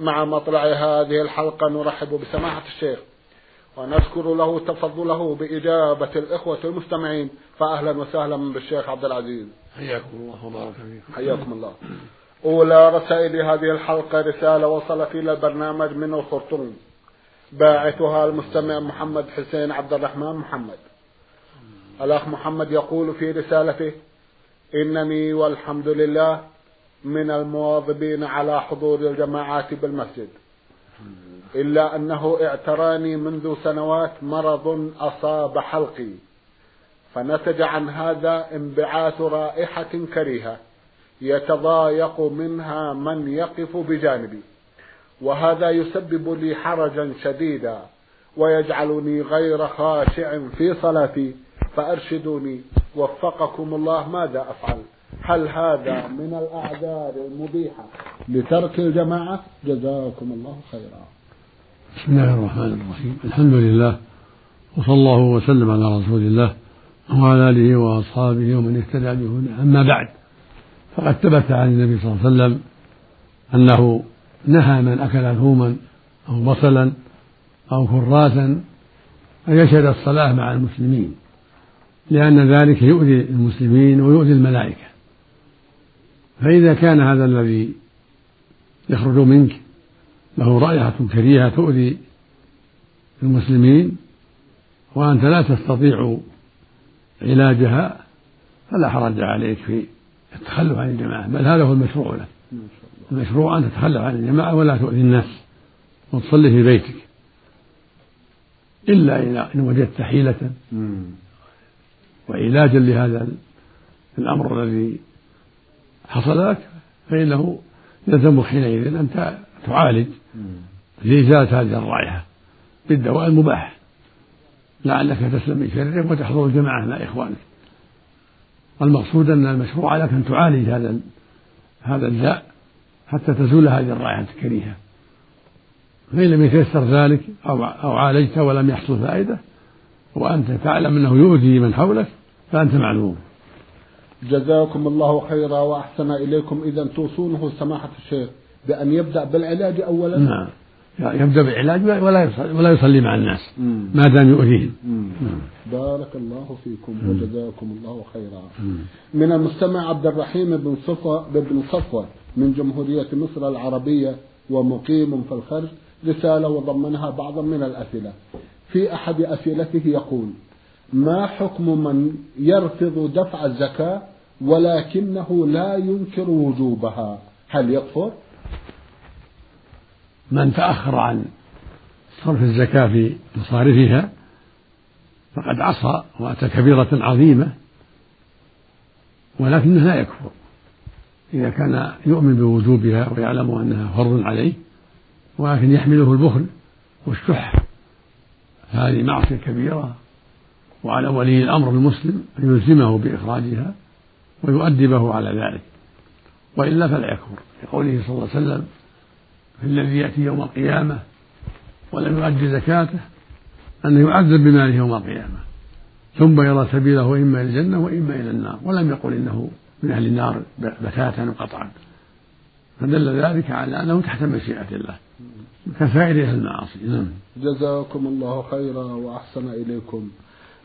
مع مطلع هذه الحلقة نرحب بسماحة الشيخ ونشكر له تفضله بإجابة الإخوة المستمعين فأهلا وسهلا بالشيخ عبد العزيز. حياكم الله وبارك فيكم. حياكم الله. أولى رسائل هذه الحلقة رسالة وصلت إلى البرنامج من الخرطوم. باعثها المستمع محمد حسين عبد الرحمن محمد. الأخ محمد يقول في رسالته إنني والحمد لله من المواظبين على حضور الجماعات بالمسجد. إلا أنه اعتراني منذ سنوات مرض أصاب حلقي. فنتج عن هذا انبعاث رائحة كريهة يتضايق منها من يقف بجانبي. وهذا يسبب لي حرجا شديدا ويجعلني غير خاشع في صلاتي. فأرشدوني وفقكم الله ماذا أفعل؟ هل هذا من الأعذار المبيحة لترك الجماعة؟ جزاكم الله خيرا. بسم الله الرحمن الرحيم. الحمد لله وصلى الله وسلم على رسول الله وعلى آله وأصحابه ومن اهتدى بهداه. أما بعد فقد ثبت عن النبي صلى الله عليه وسلم أنه نهى من أكل ثوما أو بصلا أو كراسا أن يشهد الصلاة مع المسلمين لأن ذلك يؤذي المسلمين ويؤذي الملائكة. فإذا كان هذا الذي يخرج منك له رائحة كريهة تؤذي المسلمين وأنت لا تستطيع علاجها فلا حرج عليك في التخلف عن الجماعة بل هذا هو المشروع لك. المشروع أن تتخلف عن الجماعة ولا تؤذي الناس وتصلي في بيتك. إلا إذا إن وجدت حيلة. وعلاجا لهذا الأمر الذي حصل لك فإنه يلزمك حينئذ أن تعالج لإزالة هذه الرائحة بالدواء المباح. لعلك تسلم من شره وتحضر الجماعة مع إخوانك. المقصود أن المشروع لك أن تعالج هذا هذا الداء حتى تزول هذه الرائحة الكريهة. فإن لم يتيسر ذلك أو أو عالجت ولم يحصل فائدة وأنت تعلم أنه يؤذي من حولك فأنت معلوم. جزاكم الله خيرا وأحسن إليكم. إذا توصونه سماحة الشيخ بأن يبدأ بالعلاج أولا؟ نعم. يبدأ بالعلاج ولا يصلي ولا يصلي مع الناس. ما دام يؤذيهم. نعم. بارك الله فيكم وجزاكم الله خيرا. من المستمع عبد الرحيم بن صفوة بن صفوة من جمهورية مصر العربية ومقيم في الخرج رسالة وضمنها بعضا من الأسئلة. في أحد أسئلته يقول ما حكم من يرفض دفع الزكاة ولكنه لا ينكر وجوبها هل يكفر؟ من تأخر عن صرف الزكاة في مصارفها فقد عصى وأتى كبيرة عظيمة ولكنه لا يكفر إذا كان يؤمن بوجوبها ويعلم أنها فرض عليه ولكن يحمله البخل والشح هذه معصية كبيرة وعلى ولي الأمر المسلم أن يلزمه بإخراجها ويؤدبه على ذلك. وإلا فلا يكفر. لقوله صلى الله عليه وسلم في الذي يأتي يوم القيامة ولم يؤدي زكاته أنه يعذب بماله يوم القيامة. ثم يرى سبيله إما إلى الجنة وإما إلى النار. ولم يقل إنه من أهل النار بتاتا وقطعا فدل ذلك على أنه تحت مشيئة الله. كسائر أهل المعاصي. نعم. جزاكم الله خيرا وأحسن إليكم.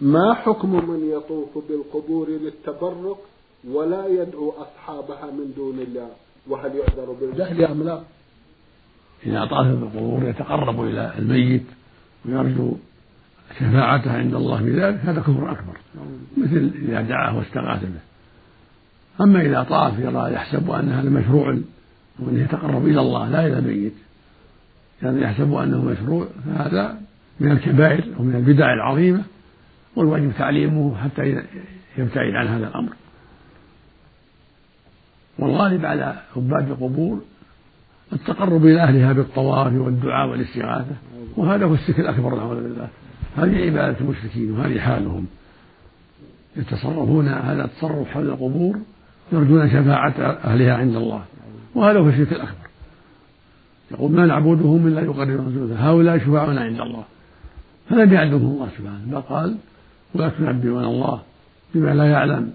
ما حكم من يطوف بالقبور للتبرك ولا يدعو أصحابها من دون الله؟ وهل يعذر بالجهل أم لا؟ إذا طاف بالقبور يتقرب إلى الميت ويرجو شفاعته عند الله في ذلك هذا كفر أكبر مثل إذا دعاه واستغاث به. أما إذا طاف يرى يحسب أن هذا مشروع وأنه يتقرب إلى الله لا إلى الميت يعني يحسب أنه مشروع فهذا من الكبائر ومن البدع العظيمة. والواجب تعليمه حتى يبتعد عن هذا الأمر. والغالب على عباد القبور التقرب إلى أهلها بالطواف والدعاء والاستغاثة وهذا هو الشرك الأكبر نعوذ بالله. هذه عبادة المشركين وهذه حالهم. يتصرفون هذا التصرف حول القبور يرجون شفاعة أهلها عند الله وهذا هو الشرك الأكبر. يقول ما نعبدهم إلا يقربون هؤلاء شفاعنا عند الله. فلم يعلمهم الله سبحانه بل قال ولا تنبئون الله بما لا يعلم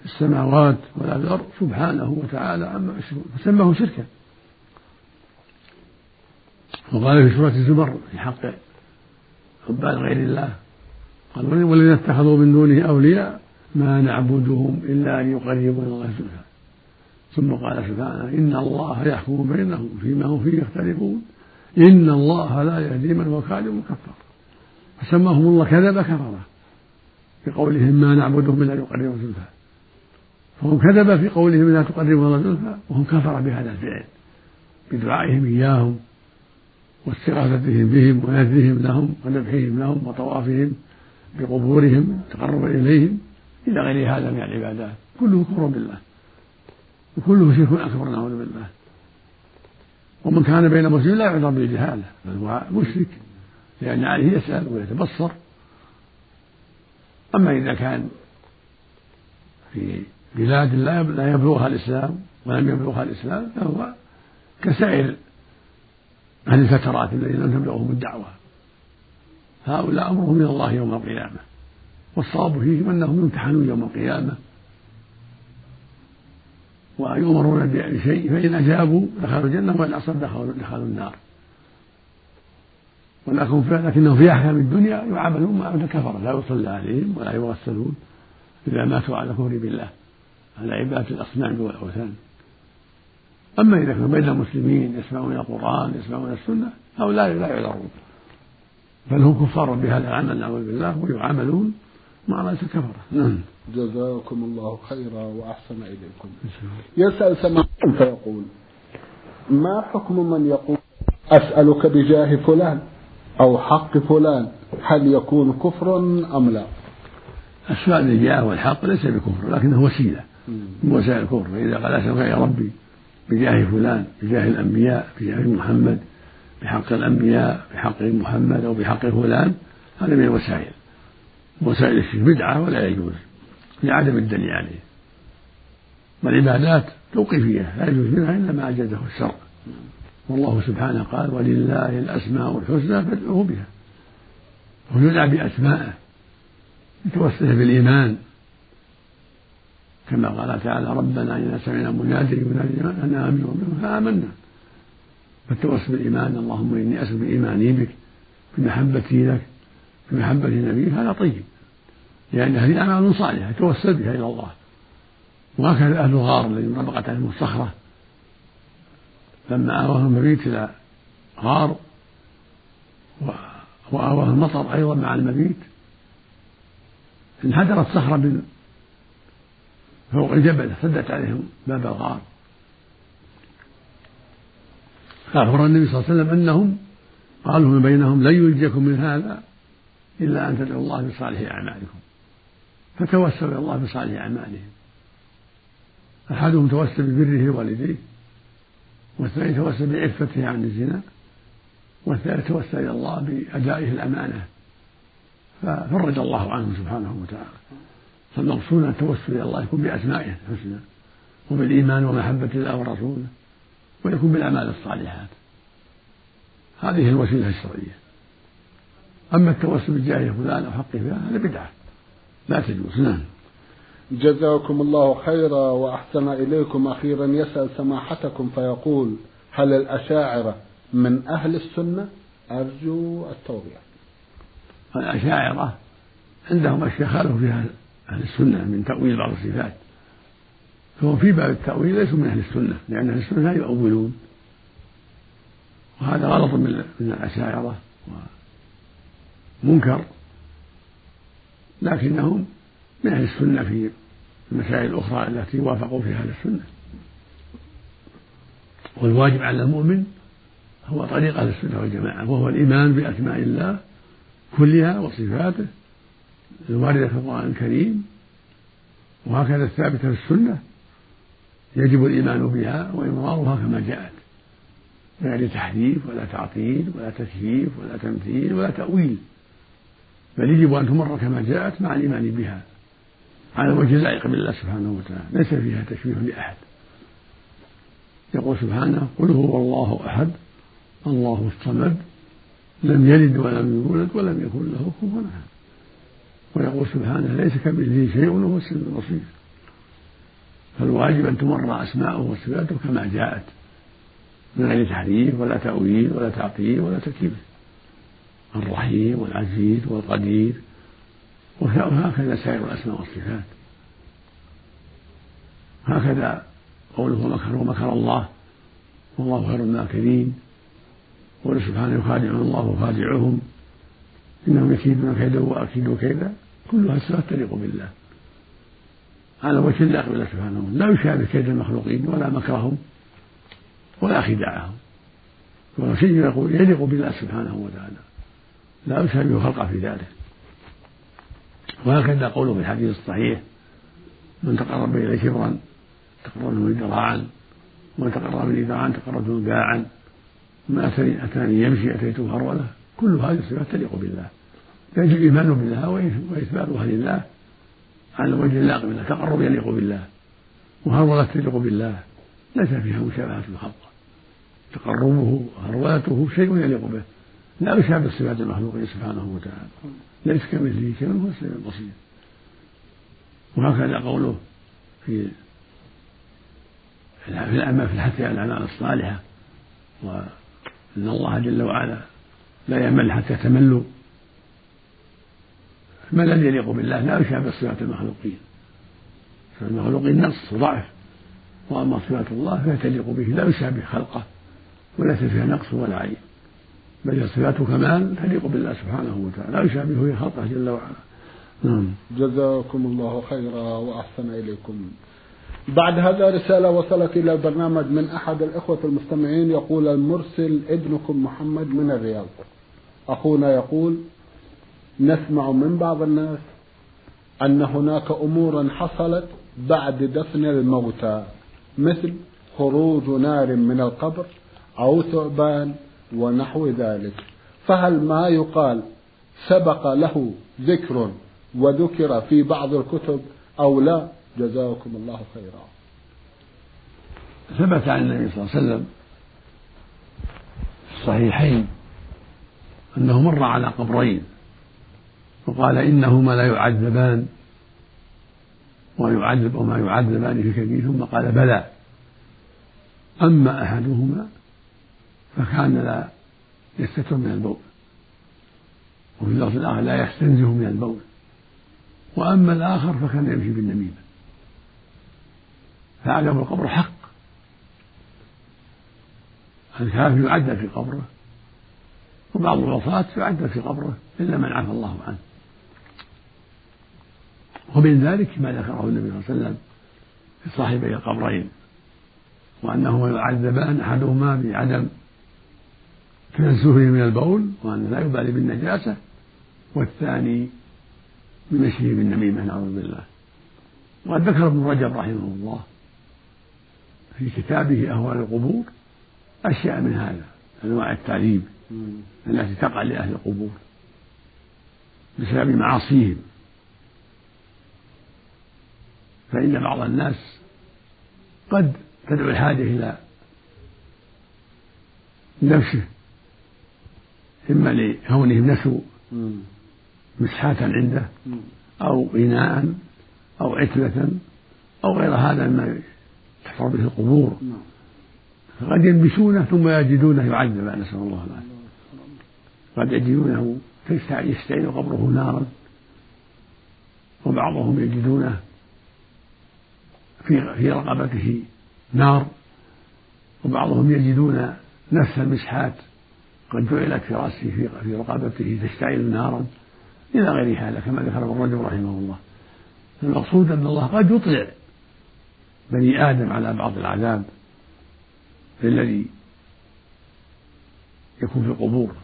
في السماوات ولا في الأرض. سبحانه وتعالى عما يشركون. فسماه شركا. وقال في سورة الزمر في حق عباد غير الله قال والذين اتخذوا من دونه أولياء ما نعبدهم إلا أن يقربوا إلى الله زلفى ثم قال سبحانه إن الله يحكم بينهم فيما هم فيه يختلفون. إن الله لا يهدي من هو كاذب كفار فسماهم الله كذب كفرة بقولهم ما نعبدهم إلا يقربوا زلفى. فهم كذب في قولهم لا تقربوا الله زلفى وهم كفر بهذا الفعل. بدعائهم إياهم واستغاثتهم بهم ونذرهم لهم وذبحهم لهم وطوافهم بقبورهم تقربا إليهم. إلى غير هذا من العبادات. كله كفر بالله. وكله شرك أكبر نعوذ بالله. ومن كان بين مسلمين لا يعذر بالجهالة بل هو مشرك لأن عليه يسأل ويتبصر. أما إذا كان في بلاد لا يبلغها الإسلام ولم يبلغها الإسلام فهو كسائر أهل الفترات الذين لم تبلغهم الدعوة. هؤلاء أمرهم من الله يوم القيامة. والصواب فيهم أنهم يمتحنون يوم القيامة. ويؤمرون بشيء فإن أجابوا دخلوا الجنة وإن دخلوا دخلوا النار. ولكنهم في أحكام الدنيا يعاملون مع الكفرة لا يصلى عليهم ولا يغسلون إذا ماتوا على كفر بالله. على عبادة الأصنام والأوثان. أما إذا كانوا بين المسلمين يسمعون القرآن يسمعون السنة هؤلاء لا يعذرون. بل هم كفار بهذا العمل نعوذ بالله ويعاملون مع رأس الكفرة. نعم. جزاكم الله خيرا وأحسن إليكم. يسأل سماعكم فيقول ما حكم من يقول أسألك بجاه فلان؟ أو حق فلان هل يكون كفرا أم لا؟ السؤال بالجاه والحق ليس بكفر لكنه وسيلة. من وسائل الكفر. فإذا قال أسألك يا ربي بجاه فلان بجاه الأنبياء بجاه محمد بحق الأنبياء بحق محمد أو بحق فلان هذا من الوسائل. وسائل الشرك بدعة ولا يجوز لعدم الدليل عليه. والعبادات توقيفية لا يجوز منها إلا ما أجازه الشرع. والله سبحانه قال ولله الأسماء الحسنى فادعوه بها. ويدعى بأسمائه. يتوسل بالإيمان. كما قال تعالى ربنا إنا سمعنا منادي ينادي أن آمنوا فآمنا. فالتوسل بالإيمان. اللهم إني أسأل بإيماني بك بمحبتي لك بمحبة نبيك هذا طيب. لأن هذه أعمال صالحة. يتوسل بها إلى الله. وهكذا أهل الغار الذين ربقت عليهم الصخرة. لما آواهم المبيت إلى غار وآواه المطر أيضا مع المبيت انحدرت صخرة من فوق الجبل سدت عليهم باب الغار. فأخبر النبي صلى الله عليه وسلم أنهم قالوا من بينهم لن ينجيكم من هذا إلا أن تدعوا الله بصالح أعمالكم. فتوسلوا إلى الله بصالح أعمالهم. أحدهم توسل ببره لوالديه والثاني توسل بعفته عن الزنا والثالث توسل إلى الله بأدائه الأمانة. ففرج الله عنه سبحانه وتعالى. فالمقصود أن التوسل إلى الله يكون بأسمائه الحسنى وبالإيمان ومحبة الله ورسوله ويكون بالأعمال الصالحات. هذه الوسيلة الشرعية. أما التوسل بجاه فلان أو حق فلان هذا بدعة. لا تجوز. نعم. جزاكم الله خيرا وأحسن إليكم أخيرا. يسأل سماحتكم فيقول هل الأشاعرة من أهل السنة؟ أرجو التوضيح. الأشاعرة عندهم أشياء خالفوا فيها أهل السنة من تأويل بعض الصفات. فهم في باب التأويل ليسوا من أهل السنة لأن أهل السنة لا يؤولون. وهذا غلط من الأشاعرة ومنكر. لكنهم من أهل السنة في المسائل الأخرى التي وافقوا فيها أهل السنة. والواجب على المؤمن هو طريق أهل السنة والجماعة وهو الإيمان بأسماء الله كلها وصفاته الواردة في القرآن الكريم وهكذا الثابتة في السنة يجب الإيمان بها وإمرارها كما جاءت. غير تحريف ولا تعطيل ولا تكييف ولا تمثيل ولا تأويل بل يجب أن تمر كما جاءت مع الإيمان بها. على وجه اللائق بالله سبحانه وتعالى. ليس فيها تشبيه لأحد يقول سبحانه قل هو الله أحد الله الصمد لم يلد ولم يولد ولم يكن له كفوا أحد. ويقول سبحانه ليس كمثله شيء وهو السميع البصير. فالواجب أن تمر أسماؤه وصفاته كما جاءت. من غير تحريف ولا تأويل ولا تعطيل ولا تكييف الرحيم والعزيز والقدير. وهكذا سائر الأسماء والصفات. هكذا قوله مكر الله والله خير الماكرين قول سبحانه يخادعون الله وخادعهم إنهم يكيدون كيدا وأكيد كيدا كلها صفات تليق بالله. على وجه لا بالله سبحانه لا يشابه كيد المخلوقين ولا مكرهم ولا خداعهم. وشيء يقول يليق بالله سبحانه وتعالى. لا يشابه خلقه في ذلك. وهكذا قوله في الحديث الصحيح من تقرب إليه شبرا تقرب منه ذراعا ومن تقرب إليه ذراعا تقرب منه باعا أتاني, أتاني يمشي أتيته هرولة. كل هذه الصفات تليق بالله. يجب الإيمان بالله وإثباتها لله على وجه اللائق بالله. تقرب يليق بالله. وهرولة تليق بالله. ليس فيها مشابهة الخلق تقربه وهرولته شيء يليق به. لا يشابه صفات المخلوقين سبحانه وتعالى. ليس كمثله شيء هو السميع البصير. وهكذا قوله في في الأعمال في الحث على الأعمال الصالحة وأن الله جل وعلا لا يمل حتى تملوا. الذي يليق بالله؟ لا يشابه صفات المخلوقين. صفات المخلوقين نقص وضعف وأما صفات الله فهي تليق به لا يشابه خلقه وليس فيها نقص ولا عيب. بل صفات كمال تليق بالله سبحانه وتعالى لا يشابه خلقه جل وعلا. نعم. جزاكم الله خيرا وأحسن إليكم. بعد هذا رسالة وصلت إلى البرنامج من أحد الإخوة المستمعين يقول المرسل ابنكم محمد من الرياض. أخونا يقول نسمع من بعض الناس أن هناك أمورا حصلت بعد دفن الموتى مثل خروج نار من القبر أو ثعبان ونحو ذلك. فهل ما يقال سبق له ذكر وذكر في بعض الكتب أو لا؟ جزاكم الله خيرا. ثبت عن النبي صلى الله عليه وسلم في الصحيحين أنه مر على قبرين وقال إنهما لا يعذبان ويعذب وما يعذبان في كبير ثم قال بلى. أما أحدهما فكان لا يستتر من البول. وفي اللفظ الآخر لا يستنزه من البول. وأما الآخر فكان يمشي بالنميمة. فعذاب القبر حق. الكافر يعذب في قبره. وبعض العصاة يعذب في قبره إلا من عفى الله عنه. ومن ذلك ما ذكره النبي صلى الله عليه وسلم في صاحبي القبرين. وأنهما يعذبان أحدهما بعدم تنزهه من البول وأنه لا يبالي بالنجاسة والثاني بمشيه بالنميمة نعوذ بالله. وقد ذكر ابن رجب رحمه الله في كتابه أهوال القبور أشياء من هذا أنواع التعذيب التي تقع لأهل القبور بسبب معاصيهم. فإن بعض الناس قد تدعو الحاجة إلى نفسه إما لكونهم نسوا مسحاة عنده أو إناء أو عتبة أو غير هذا مما تحفر به القبور. فقد يلبسونه ثم يجدونه يعذب نسأل الله العافية. قد يجدونه يستعين قبره نارا وبعضهم يجدونه في في رقبته نار وبعضهم يجدون نفس المسحات قد جعلت في رأسه في, في رقبته تشتعل نارا إلى غير هذا كما ذكر ابن رجب رحمه الله. المقصود أن الله قد يطلع بني آدم على بعض العذاب الذي يكون في القبور.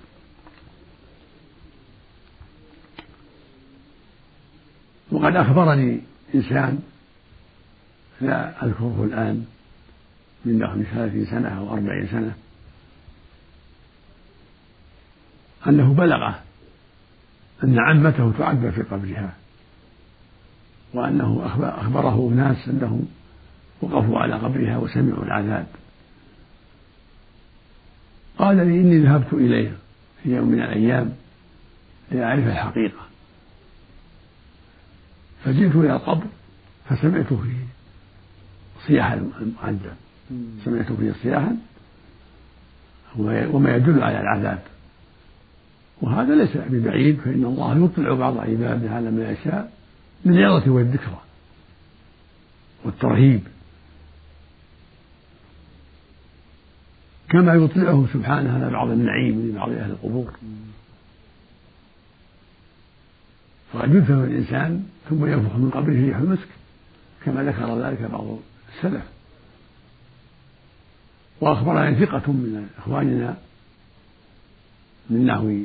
وقد أخبرني إنسان لا أذكره الآن من داخل ثلاثين سنة أو أربعين سنة أنه بلغه أن عمته تعذب في قبرها وأنه أخبره ناس أنهم وقفوا على قبرها وسمعوا العذاب. قال لي إني ذهبت إليه في يوم من الأيام لأعرف الحقيقة. فجئت إلى القبر فسمعت فيه صياح المعذب سمعت فيه صياحا وما يدل على العذاب. وهذا ليس ببعيد فإن الله يطلع بعض عباده على ما يشاء من العظة والذكرى والترهيب. كما يطلعه سبحانه على بعض النعيم لبعض أهل القبور. فقد يدفن الإنسان ثم ينفخ من قبره ريح المسك كما ذكر ذلك بعض السلف. وأخبرنا ثقة من إخواننا من نحو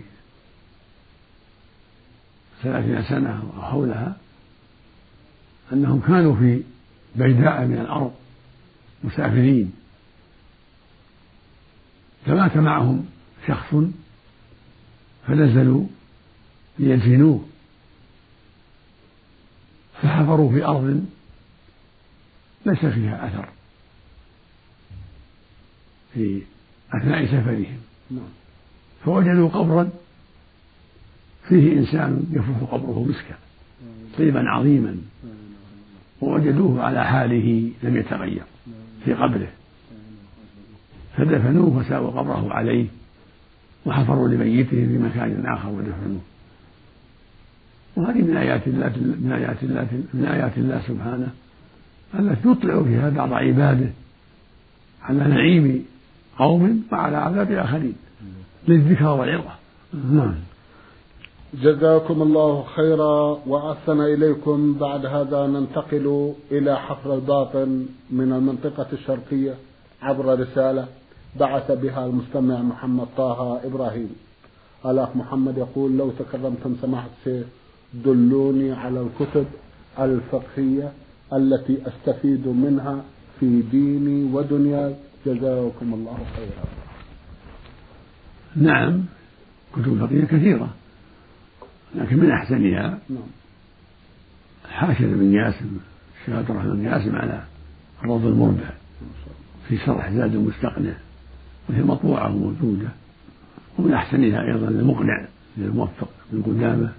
ثلاثين سنة أو حولها أنهم كانوا في بيداء من الأرض مسافرين. فمات معهم شخص فنزلوا ليدفنوه فحفروا في أرض ليس فيها أثر في أثناء سفرهم. نعم. فوجدوا قبرا فيه إنسان يفوح قبره مسكا طيبا عظيما ووجدوه على حاله لم يتغير في قبره. فدفنوه وساووا قبره عليه وحفروا لميته في مكان آخر ودفنوه. وهذه من آيات الله من آيات الله من آيات الله سبحانه التي يطلع فيها بعض عباده على نعيم قوم وعلى عذاب آخرين للذكرى والعظة. نعم. جزاكم الله خيرا وأحسن إليكم. بعد هذا ننتقل إلى حفر الباطن من المنطقة الشرقية عبر رسالة بعث بها المستمع محمد طه إبراهيم. الأخ محمد يقول لو تكرمتم سماحة الشيخ دلوني على الكتب الفقهية التي أستفيد منها في ديني ودنياي. جزاكم الله خيرا. نعم كتب فقهية كثيرة. لكن من أحسنها؟ نعم. حاشد بن ياسم عبد الرحمن بن ياسم على الروض المربع في شرح زاد المستقنع وهي مطبوعة وموجودة ومن أحسنها أيضا المقنع للموفق بن قدامة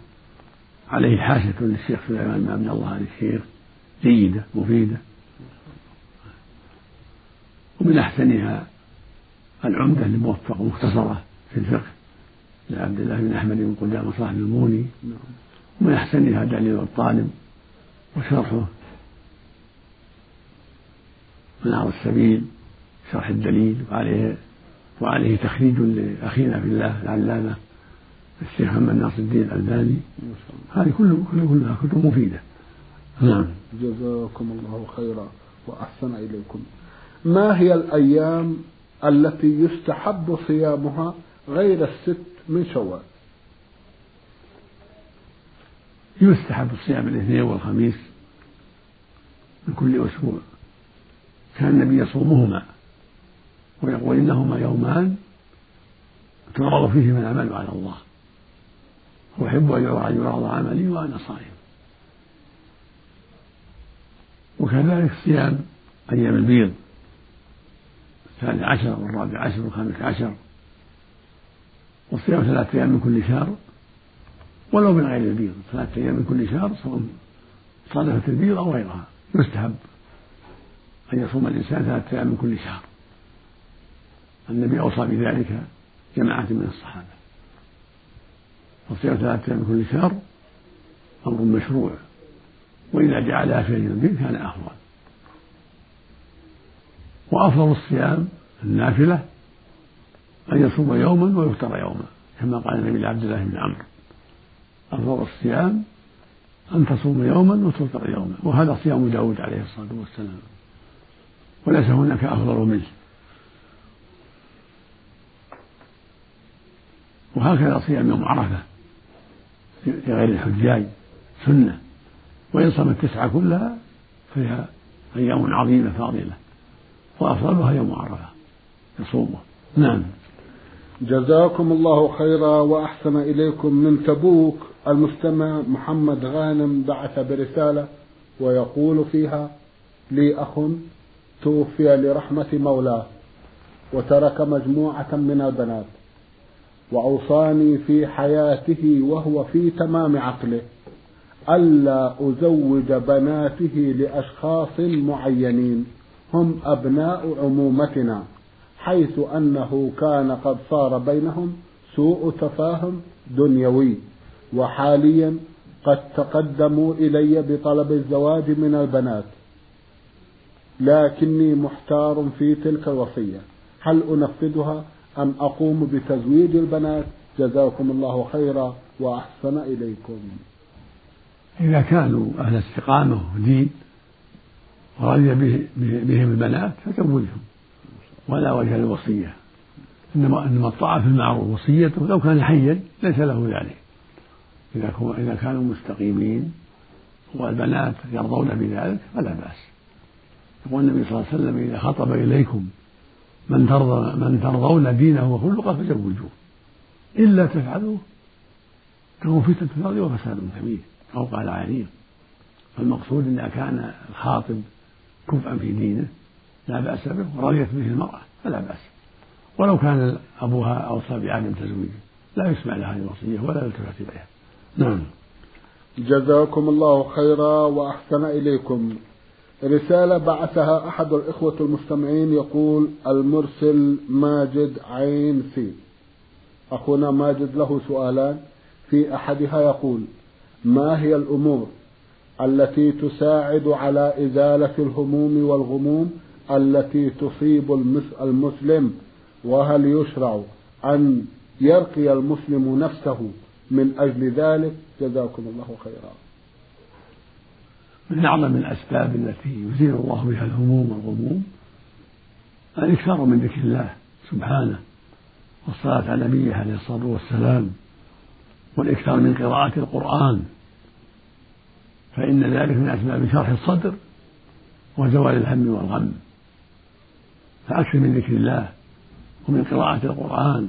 عليه حاشة للشيخ سليمان بن عبد الله آل الشيخ جيدة مفيدة. ومن أحسنها العمدة الموفق مختصرة في الفقه. لعبد الله بن أحمد بن قدامة صاحب الموني ومن أحسنها دليل الطالب وشرحه منار السبيل شرح الدليل وعليه وعليه تخريج لأخينا في الله العلامة الشيخ محمد ناصر الدين الألباني. هذه كلها كلها كتب مفيدة. نعم. جزاكم الله خيرا وأحسن إليكم. ما هي الأيام التي يستحب صيامها غير الست من شوال. يستحب صيام الاثنين والخميس من كل أسبوع. كان النبي يصومهما ويقول إنهما يومان تعرض فيهما العمل على الله. وأحب أن يعرض عملي وأنا صائم. وكذلك صيام أيام البيض. الثالث عشر والرابع عشر والخامس عشر. وصيام ثلاثة أيام من كل شهر ولو من غير البيض ثلاثة أيام من كل شهر صوم صدقة البيض أو غيرها يستحب أن يصوم الإنسان ثلاثة أيام من كل شهر. النبي أوصى بذلك جماعة من الصحابة. فصيام ثلاثة أيام من كل شهر أمر مشروع وإذا جعلها في أيام البيض كان أفضل. وأفضل الصيام النافلة أن يصوم يوما ويفطر يوما كما قال النبي لعبد الله بن عمرو. أفضل الصيام أن تصوم يوما وتفطر يوما وهذا صيام داود عليه الصلاة والسلام. وليس هناك أفضل منه. وهكذا صيام يوم عرفة لغير الحجاج سنة وإن صام التسعة كلها فهي أيام عظيمة فاضلة وأفضلها يوم عرفة يصومه. نعم. جزاكم الله خيرا وأحسن إليكم من تبوك. المستمع محمد غانم بعث برسالة ويقول فيها لي أخ توفي لرحمة مولاه وترك مجموعة من البنات وأوصاني في حياته وهو في تمام عقله ألا أزوج بناته لأشخاص معينين. هم أبناء عمومتنا. حيث أنه كان قد صار بينهم سوء تفاهم دنيوي وحاليا قد تقدموا إلي بطلب الزواج من البنات. لكني محتار في تلك الوصية. هل أنفذها أم أقوم بتزويج البنات؟ جزاكم الله خيرا وأحسن إليكم. إذا كانوا أهل استقامة ودين ورضي بهم البنات فزوجهم ولا وجه للوصية. إنما إنما الطاعة في المعروف وصيته لو كان حيا ليس له ذلك. إذا إذا كانوا مستقيمين والبنات يرضون بذلك فلا بأس. يقول النبي صلى الله عليه وسلم إذا خطب إليكم من ترضى من ترضون دينه وخلقه فزوجوه إلا تفعلوه. تكون فتنة في الأرض وفساد كبير. أو قال عريض فالمقصود إذا كان الخاطب كفءا في دينه لا بأس به ورضيت به المرأة فلا بأس. ولو كان أبوها أوصى بعدم تزويجه لا يسمع لها الوصية ولا يلتفت إليها. نعم. جزاكم الله خيرا وأحسن إليكم. رسالة بعثها أحد الإخوة المستمعين يقول المرسل ماجد عين سي أخونا ماجد له سؤالان. في أحدها يقول ما هي الأمور التي تساعد على إزالة الهموم والغموم التي تصيب المسلم وهل يشرع أن يرقي المسلم نفسه من أجل ذلك؟ جزاكم الله خيرا. من أعظم الأسباب التي يزيل الله بها الهموم والغموم الإكثار من ذكر الله سبحانه والصلاة على نبيه عليه الصلاة والسلام والإكثار من قراءة القرآن فإن ذلك من أسباب شرح الصدر وزوال الهم والغم. فأكثر من ذكر الله ومن قراءة القرآن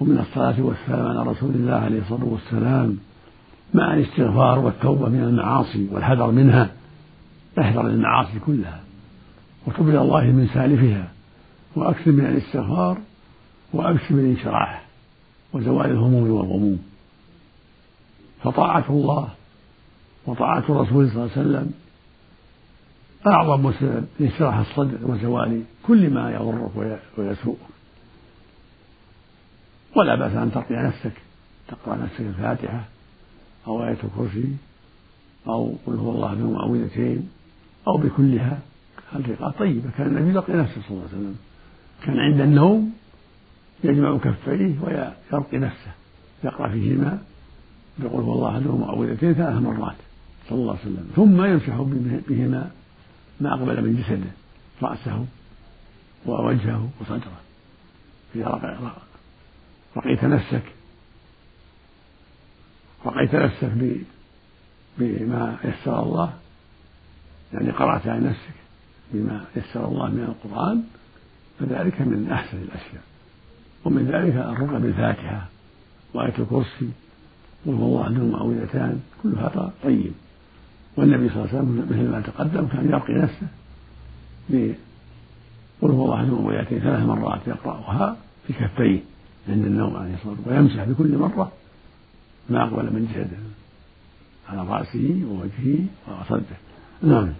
ومن الصلاة والسلام على رسول الله عليه الصلاة والسلام مع الاستغفار والتوبة من المعاصي والحذر منها احذر المعاصي كلها وتب إلى الله من سالفها وأكثر من الاستغفار وأكثر من الانشراح وزوال الهموم والغموم. فطاعة الله وطاعة الرسول صلى الله عليه وسلم أعظم سبب لانشراح الصدر وزوال كل ما يضرك ويسوءك ولا بأس أن ترقي نفسك. تقرأ نفسك الفاتحة أو آية الكرسي أو قل هو الله بمعوذتين أو بكلها. الرقاء طيبة كان النبي يلقي نفسه صلى الله عليه وسلم. كان عند النوم يجمع كفيه ويرقي نفسه. يقرأ فيهما يقول هو الله له معوذتين ثلاث مرات صلى الله عليه وسلم. ثم يمسح بهما ما أقبل من جسده. رأسه ووجهه. وصدره. إذا رقيت نفسك. رقيت نفسك بما يسر الله. يعني قرأت على نفسك بما يسر الله من القرآن. فذلك من أحسن الأشياء. ومن ذلك الرقى بالفاتحة وآية الكرسي. وهو الله معوذتان كل هذا طيب. والنبي صلى الله عليه وسلم مثل ما تقدم كان يرقي نفسه قل هو الله معوذتين ثلاث مرات يقرأها في كفيه عند النوم عليه الصلاة والسلام ويمسح بكل مرة ما أقبل من جسده على رأسه ووجهه وصدره. نعم.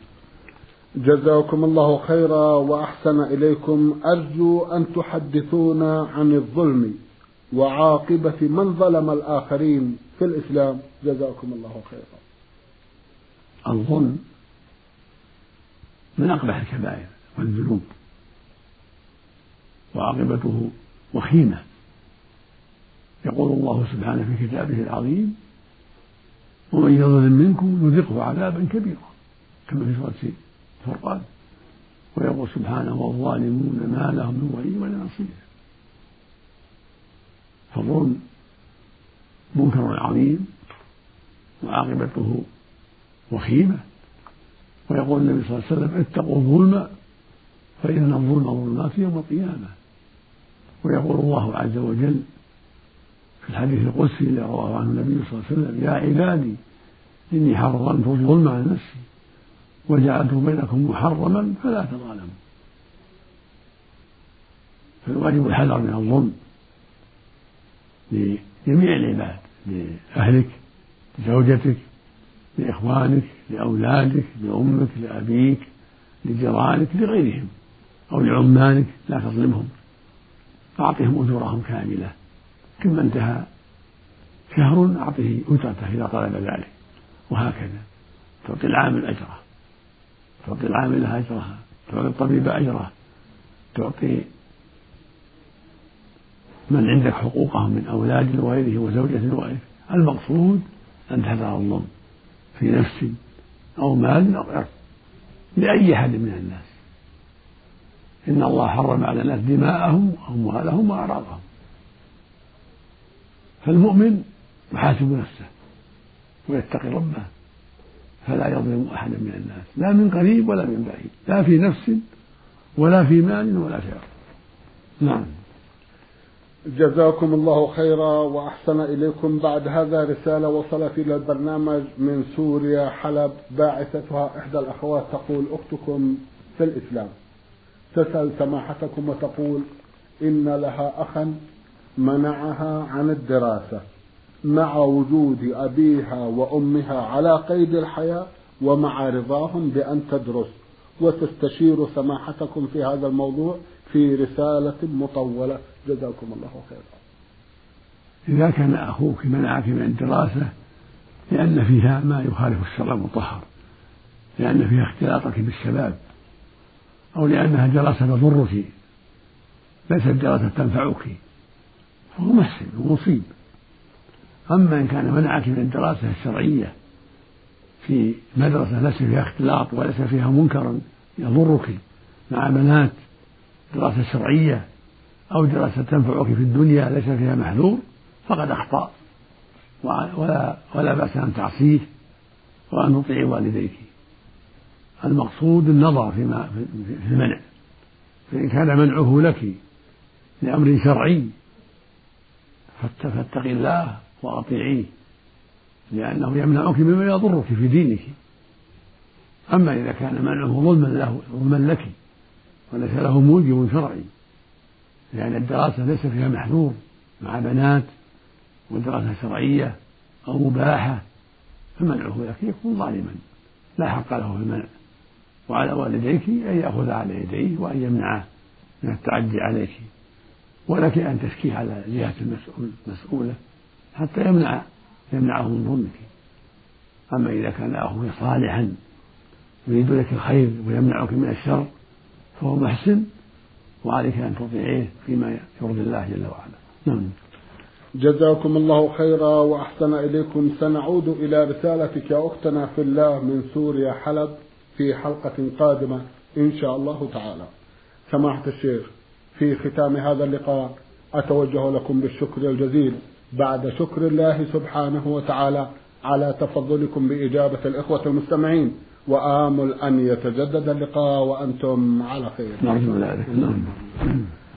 جزاكم الله خيرا وأحسن إليكم. أرجو أن تحدثونا عن الظلم وعاقبة من ظلم الآخرين في الإسلام. جزاكم الله خيرا. الظلم من أقبح الكبائر والذنوب وعاقبته وخيمة. يقول الله سبحانه في كتابه العظيم ومن يظلم منكم نذقه عذابا كبيرا كما في سورة الفرقان. ويقول سبحانه والظالمون ما لهم من ولي ولا نصير. فالظلم منكر عظيم وعاقبته وخيمة. ويقول النبي صلى الله عليه وسلم اتقوا الظلم فإن الظلم ظلمات يوم القيامة. ويقول الله عز وجل في الحديث القدسي الذي رواه عنه النبي صلى الله عليه وسلم يا عبادي إني حرمت الظلم على نفسي وجعلته بينكم محرما فلا تظالموا. فالواجب الحذر من الظلم لجميع العباد لأهلك لزوجتك لإخوانك لأولادك لأمك لأبيك لجيرانك لغيرهم أو لعمالك لا تظلمهم. أعطهم أجورهم كاملة. ثم انتهى شهر أعطه أجرته إذا طلب ذلك. وهكذا. تعطي العامل أجره. تعطي العاملة أجرها. تعطي الطبيب أجره. تعطي من عندك حقوقهم من أولاد وغيره وزوجة وغيره. المقصود أن تحذر الظلم. في نفس أو مال أو عرض. لأي أحد من الناس. إن الله حرم على الناس دماءهم وأموالهم وأعراضهم. فالمؤمن يحاسب نفسه ويتقي ربه. فلا يظلم أحدا من الناس. لا من قريب ولا من بعيد. لا في نفس ولا في مال ولا في عرض. نعم. جزاكم الله خيرا وأحسن إليكم بعد هذا رسالة وصلت إلى البرنامج من سوريا حلب باعثتها إحدى الأخوات تقول أختكم في الإسلام. تسأل سماحتكم وتقول إن لها أخا منعها عن الدراسة مع وجود أبيها وأمها على قيد الحياة ومع رضاهم بأن تدرس. وتستشير سماحتكم في هذا الموضوع في رسالة مطولة. جزاكم الله خيرا. إذا كان أخوك منعك من الدراسة لأن فيها ما يخالف الشرع المطهر لأن فيها اختلاطك بالشباب أو لأنها دراسة تضرك ليست دراسة تنفعك. فهو محسن ومصيب أما إن كان منعك من الدراسة الشرعية في مدرسة ليس فيها اختلاط وليس فيها منكر يضرك مع بنات دراسة شرعية أو دراسة تنفعك في الدنيا ليس فيها محذور فقد أخطأ. ولا ولا بأس أن تعصيه وأن تطيع والديك. المقصود النظر فيما في المنع. فإن كان منعه لك لأمر شرعي فاتقي الله وأطيعيه لأنه يمنعك مما يضرك في دينك. أما إذا كان منعه ظلما له ظلما لك وليس له موجب شرعي لأن الدراسة ليس فيها محذور مع بنات ودراسة شرعية أو مباحة فمنعه لك يكون ظالما لا حق له في المنع. وعلى والديك أن يأخذ على يديه وأن يمنعه من التعدي عليك. ولك أن تشكيه على جهة المسؤول المسؤولة حتى يمنع يمنعه من ظلمك. أما إذا كان أخوك صالحا يريد لك الخير ويمنعك من الشر فهو محسن وعليك أن تطيعيه فيما يرضي الله جل وعلا. نعم. جزاكم الله خيرا وأحسن إليكم. سنعود إلى رسالتك يا أختنا في الله من سوريا حلب في حلقة قادمة إن شاء الله تعالى. سماحة الشيخ في ختام هذا اللقاء أتوجه لكم بالشكر الجزيل بعد شكر الله سبحانه وتعالى على تفضلكم بإجابة الإخوة المستمعين. وآمل أن يتجدد اللقاء وأنتم على خير. نرجو ذلك نعم.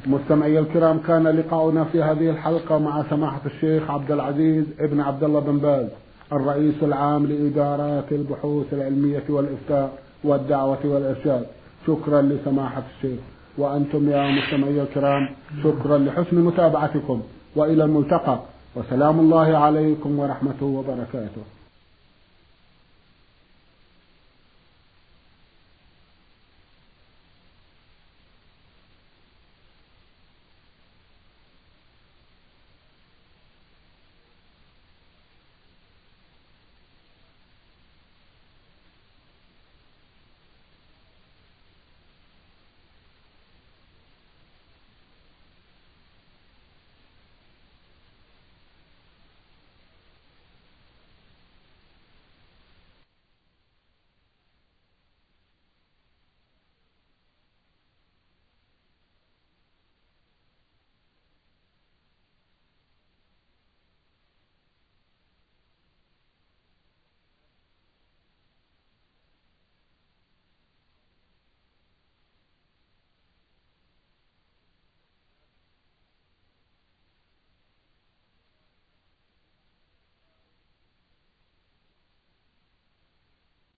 مستمعي الكرام كان لقاؤنا في هذه الحلقة مع سماحة الشيخ عبد العزيز ابن عبد الله بن باز الرئيس العام لإدارات البحوث العلمية والإفتاء والدعوة والإرشاد. شكرا لسماحة الشيخ. وأنتم يا مستمعي الكرام شكرا لحسن متابعتكم. وإلى الملتقى. وسلام الله عليكم ورحمته وبركاته.